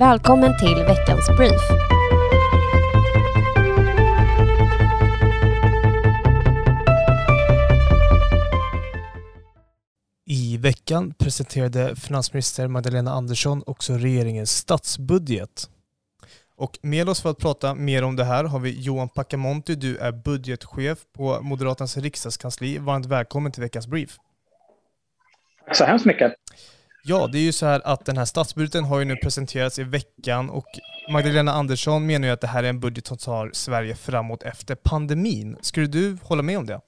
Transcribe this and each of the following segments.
Välkommen till veckans brief. I veckan presenterade finansminister Magdalena Andersson också regeringens statsbudget. Och med oss för att prata mer om det här har vi Johan Packamonti. Du är budgetchef på Moderaternas riksdagskansli. Varmt välkommen till veckans brief. Tack så hemskt mycket. Ja, det är ju så här att den här statsbudgeten har ju nu presenterats i veckan och Magdalena Andersson menar ju att det här är en budget som tar Sverige framåt efter pandemin. Skulle du hålla med om det?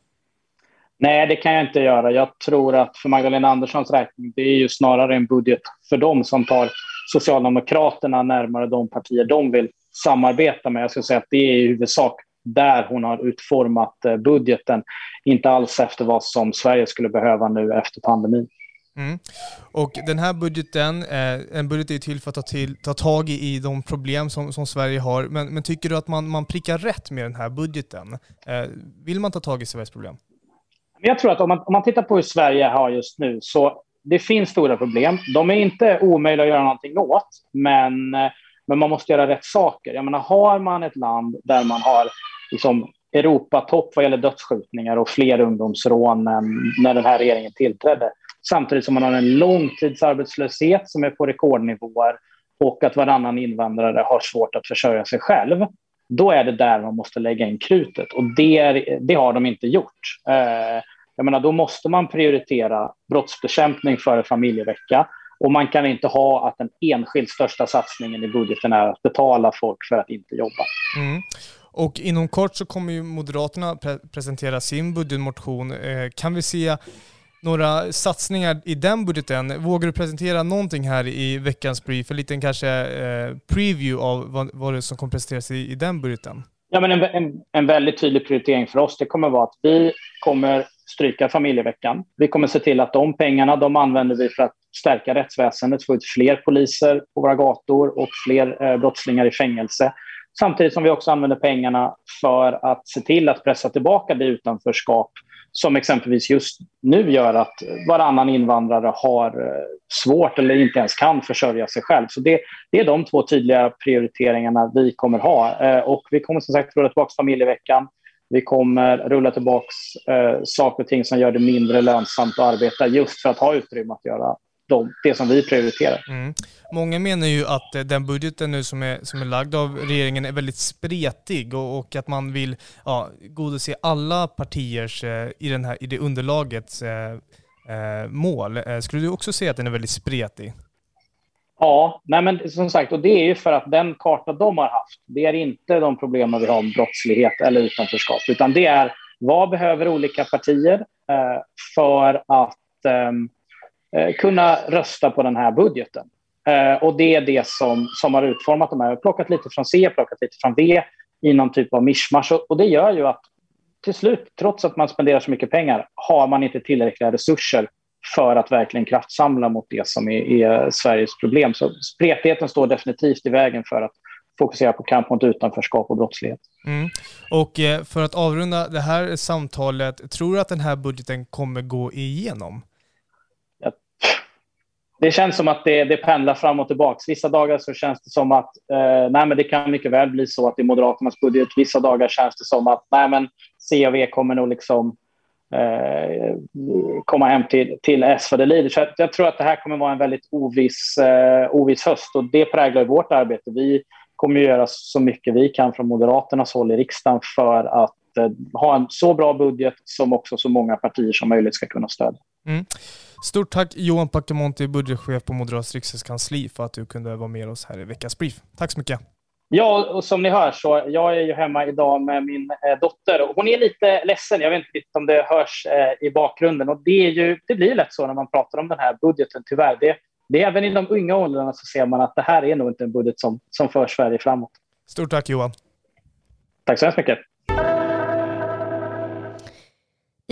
Nej, det kan jag inte göra. Jag tror att för Magdalena Anderssons räkning, det är ju snarare en budget för dem som tar Socialdemokraterna närmare de partier de vill samarbeta med. Jag skulle säga att det är i huvudsak där hon har utformat eh, budgeten, inte alls efter vad som Sverige skulle behöva nu efter pandemin. Mm. Och den här budgeten, eh, en budget är till för att ta, till, ta tag i, i de problem som, som Sverige har, men, men tycker du att man, man prickar rätt med den här budgeten? Eh, vill man ta tag i Sveriges problem? Jag tror att om man, om man tittar på hur Sverige har just nu, så det finns stora problem. De är inte omöjliga att göra någonting åt, men, eh, men man måste göra rätt saker. Jag menar, har man ett land där man har liksom Europatopp vad gäller dödsskjutningar och fler ungdomsrån än när den här regeringen tillträdde, samtidigt som man har en långtidsarbetslöshet som är på rekordnivåer och att varannan invandrare har svårt att försörja sig själv, då är det där man måste lägga in krutet. Och det, är, det har de inte gjort. Eh, jag menar, då måste man prioritera brottsbekämpning före familjevecka. Och man kan inte ha att den enskilt största satsningen i budgeten är att betala folk för att inte jobba. Mm. Och inom kort så kommer ju Moderaterna pre presentera sin budgetmotion. Eh, kan vi se några satsningar i den budgeten? Vågar du presentera någonting här i veckans brief? En liten kanske eh, preview av vad, vad det som kommer presenteras i, i den budgeten? Ja, men en, en, en väldigt tydlig prioritering för oss det kommer vara att vi kommer stryka familjeveckan. Vi kommer se till att de pengarna de använder vi för att stärka rättsväsendet, få ut fler poliser på våra gator och fler eh, brottslingar i fängelse. Samtidigt som vi också använder pengarna för att se till att pressa tillbaka det utanförskap som exempelvis just nu gör att varannan invandrare har eh, svårt eller inte ens kan försörja sig själv. Så det, det är de två tydliga prioriteringarna vi kommer ha. Eh, och vi kommer som sagt rulla tillbaka familjeveckan. Vi kommer rulla tillbaka eh, saker och ting som gör det mindre lönsamt att arbeta just för att ha utrymme att göra de, det som vi prioriterar. Mm. Många menar ju att eh, den budgeten nu som är, som är lagd av regeringen är väldigt spretig och, och att man vill ja, godose alla partiers eh, i, den här, i det underlagets eh, eh, mål. Eh, skulle du också säga att den är väldigt spretig? Ja, nej men som sagt, och det är ju för att den karta de har haft, det är inte de problemen vi har med brottslighet eller utanförskap, utan det är vad behöver olika partier eh, för att ehm, Eh, Eh, kunna rösta på den här budgeten. Eh, och det är det som, som har utformat de här. Jag har plockat lite från C, plockat lite från V i någon typ av mischmasch. Och, det gör ju att till slut, trots att man spenderar så mycket pengar, har man inte tillräckliga resurser för att verkligen kraftsamla mot det som är, är Sveriges problem. Så spretigheten står definitivt i vägen för att fokusera på kamp mot utanförskap och brottslighet. Mm. Och eh, för att avrunda det här samtalet, tror du att den här budgeten kommer gå igenom? Det känns som att det, det pendlar fram och tillbaka. Vissa dagar så känns det som att eh, nej, men det kan mycket väl bli så att det är Moderaternas budget. Vissa dagar känns det som att nej, men C och V kommer nog liksom eh, komma hem till, till S för det lider. Så jag, jag, tror att det här kommer vara en väldigt oviss, eh, oviss höst och det präglar vårt arbete. Vi kommer att göra så mycket vi kan från Moderaternas håll i riksdagen för att eh, ha en så bra budget som också så många partier som möjligt ska kunna stödja. Mm. Stort tack Johan Packamonti, budgetchef på Moderaternas riksdagskansli för att du kunde vara med oss här i veckans brief. Tack så mycket. Ja, och som ni hör så jag är ju hemma idag med min eh, dotter. Hon är lite ledsen, jag vet inte om det hörs eh, i bakgrunden. Och det, är ju, det blir lätt så när man pratar om den här budgeten, tyvärr. Det, det är även i de unga åldrarna så ser man att det här är nog inte en budget som, som för Sverige framåt. Stort tack Johan. Tack så hemskt mycket.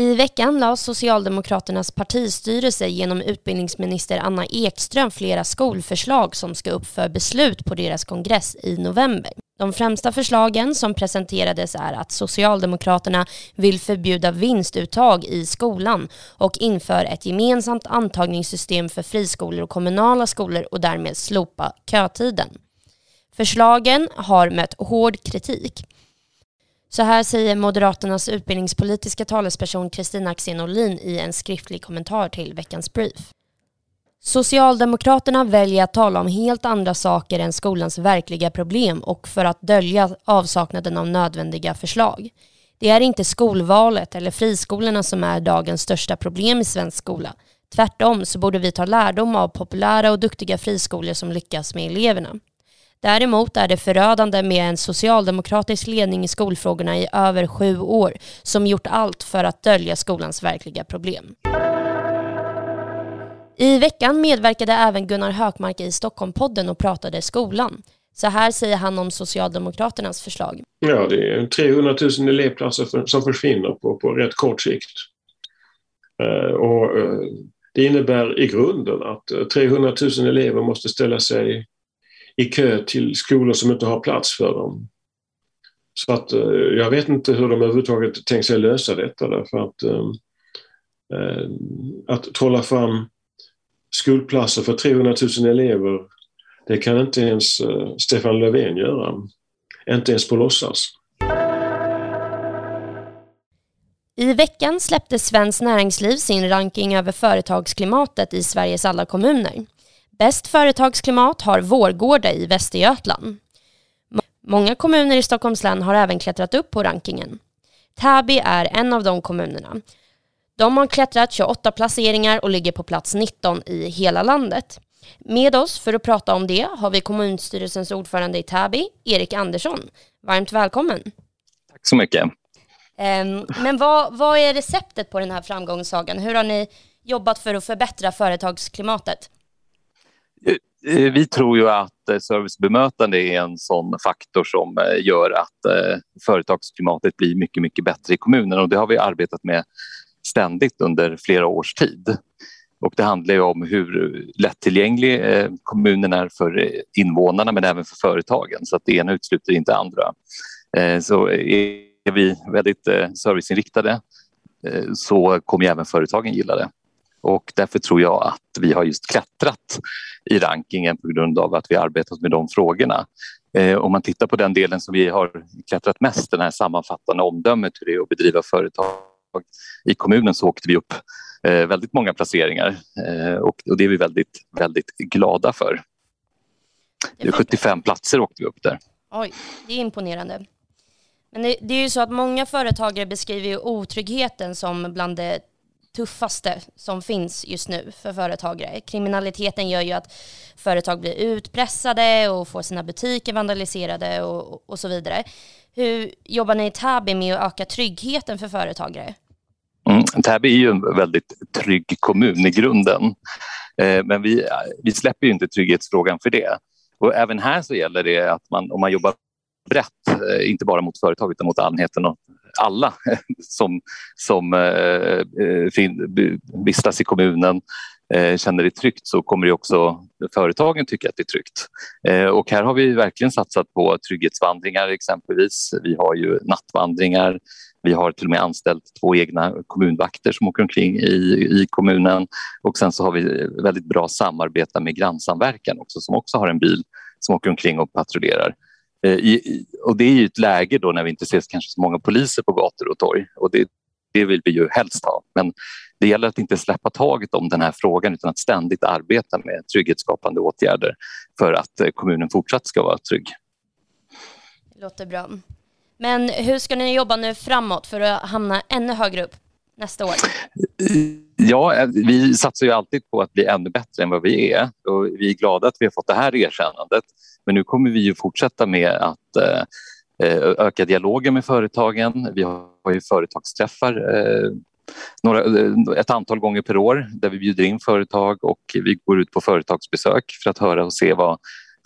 I veckan la Socialdemokraternas partistyrelse genom utbildningsminister Anna Ekström flera skolförslag som ska upp för beslut på deras kongress i november. De främsta förslagen som presenterades är att Socialdemokraterna vill förbjuda vinstuttag i skolan och inför ett gemensamt antagningssystem för friskolor och kommunala skolor och därmed slopa kötiden. Förslagen har mött hård kritik. Så här säger Moderaternas utbildningspolitiska talesperson Kristina Axén Olin i en skriftlig kommentar till veckans brief. Socialdemokraterna väljer att tala om helt andra saker än skolans verkliga problem och för att dölja avsaknaden av nödvändiga förslag. Det är inte skolvalet eller friskolorna som är dagens största problem i svensk skola. Tvärtom så borde vi ta lärdom av populära och duktiga friskolor som lyckas med eleverna. Däremot är det förödande med en socialdemokratisk ledning i skolfrågorna i över sju år som gjort allt för att dölja skolans verkliga problem. I veckan medverkade även Gunnar Hökmark i Stockholmpodden och pratade skolan. Så här säger han om Socialdemokraternas förslag. Ja, det är 300 000 elevplatser som försvinner på, på rätt kort sikt. Eh, och, eh, det innebär i grunden att eh, 300 000 elever måste ställa sig i kö till skolor som inte har plats för dem. Så att eh, jag vet inte hur de överhuvudtaget tänkt sig lösa detta därför att eh, eh, att trolla fram skolplatser för 300 000 elever, det kan inte ens Stefan Löfven göra. Inte ens på låtsas. I veckan släppte Svenskt Näringsliv sin ranking över företagsklimatet i Sveriges alla kommuner. Bäst företagsklimat har Vårgårda i Västergötland. Många kommuner i Stockholms län har även klättrat upp på rankingen. Täby är en av de kommunerna de har klättrat 28 placeringar och ligger på plats 19 i hela landet. Med oss för att prata om det har vi kommunstyrelsens ordförande i Täby, Erik Andersson. Varmt välkommen. Tack så mycket. Ehm, men vad, vad är receptet på den här framgångssagan? Hur har ni jobbat för att förbättra företagsklimatet? Eh, eh, vi tror ju att eh, servicebemötande är en sån faktor som gör att företagsklimatet blir mycket, mycket bättre i kommunen och det har vi arbetat med ständigt under flera års tid. Och det handlar ju om hur lättillgänglig kommunen är för invånarna men även för företagen så att det ena utesluter inte andra. Så är vi väldigt serviceinriktade så kommer även företagen gilla det. Och därför tror jag att vi har just klättrat i rankingen på grund av att vi arbetat med de frågorna. Om man tittar på den delen som vi har klättrat mest, den här sammanfattande omdömet hur det är att bedriva företag i kommunen så åkte vi upp eh, väldigt många placeringar eh, och, det är vi väldigt, väldigt glada för. Det är 75 platser åkte vi upp där. Oj, det är imponerande. Men det, det, är ju så att många företagare beskriver ju otryggheten som bland det tuffaste som finns just nu för företagare. Kriminaliteten gör ju att företag blir utpressade och får sina butiker vandaliserade och, och så vidare. Hur jobbar ni i Täby med att öka tryggheten för företagare? Mm, Täby är ju en väldigt trygg kommun i grunden. Eh, men vi, vi släpper ju inte trygghetsfrågan för det. Och även här så gäller det att man, om man jobbar brett, eh, inte bara mot företag utan mot allmänheten och alla som, som eh, eh vistas i kommunen eh, känner det tryggt så kommer det också företagen tycka att det är tryggt. Eh, och här har vi verkligen satsat på trygghetsvandringar exempelvis. Vi har ju nattvandringar, vi har till och med anställt två egna kommunvakter som åker omkring i, i kommunen och sen så har vi väldigt bra samarbete med grannsamverkan också som också har en bil som åker omkring och patrullerar. Eh, I, och det är ju ett läge då när vi inte ser kanske så många poliser på gator och torg och det, det vill vi ju helst ha. Men det gäller att inte släppa taget om den här frågan utan att ständigt arbeta med trygghetsskapande åtgärder för att eh, kommunen fortsatt ska vara trygg. Det låter bra. Men hur ska ni jobba nu framåt för att hamna ännu högre upp nästa år? Ja, vi satsar ju alltid på att bli ännu bättre än vad vi är och vi är glada att vi har fått det här erkännandet. Men nu kommer vi ju fortsätta med att eh, öka dialogen med företagen. Vi har ju företagsträffar eh, några, eh, ett antal gånger per år där vi bjuder in företag och vi går ut på företagsbesök för att höra och se vad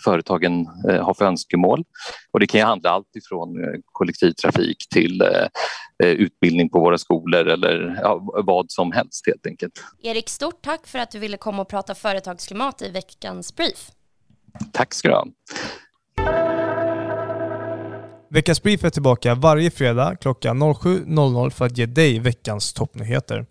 företagen eh, har för önskemål. Och det kan ju handla allt ifrån eh, kollektivtrafik till eh, utbildning på våra skolor eller ja, vad som helst helt enkelt. Erik, stort tack för att du ville komma och prata företagsklimat i veckans brief. Tack ska du ha. Veckans brief är tillbaka varje fredag klockan 07.00 för att ge dig veckans toppnyheter.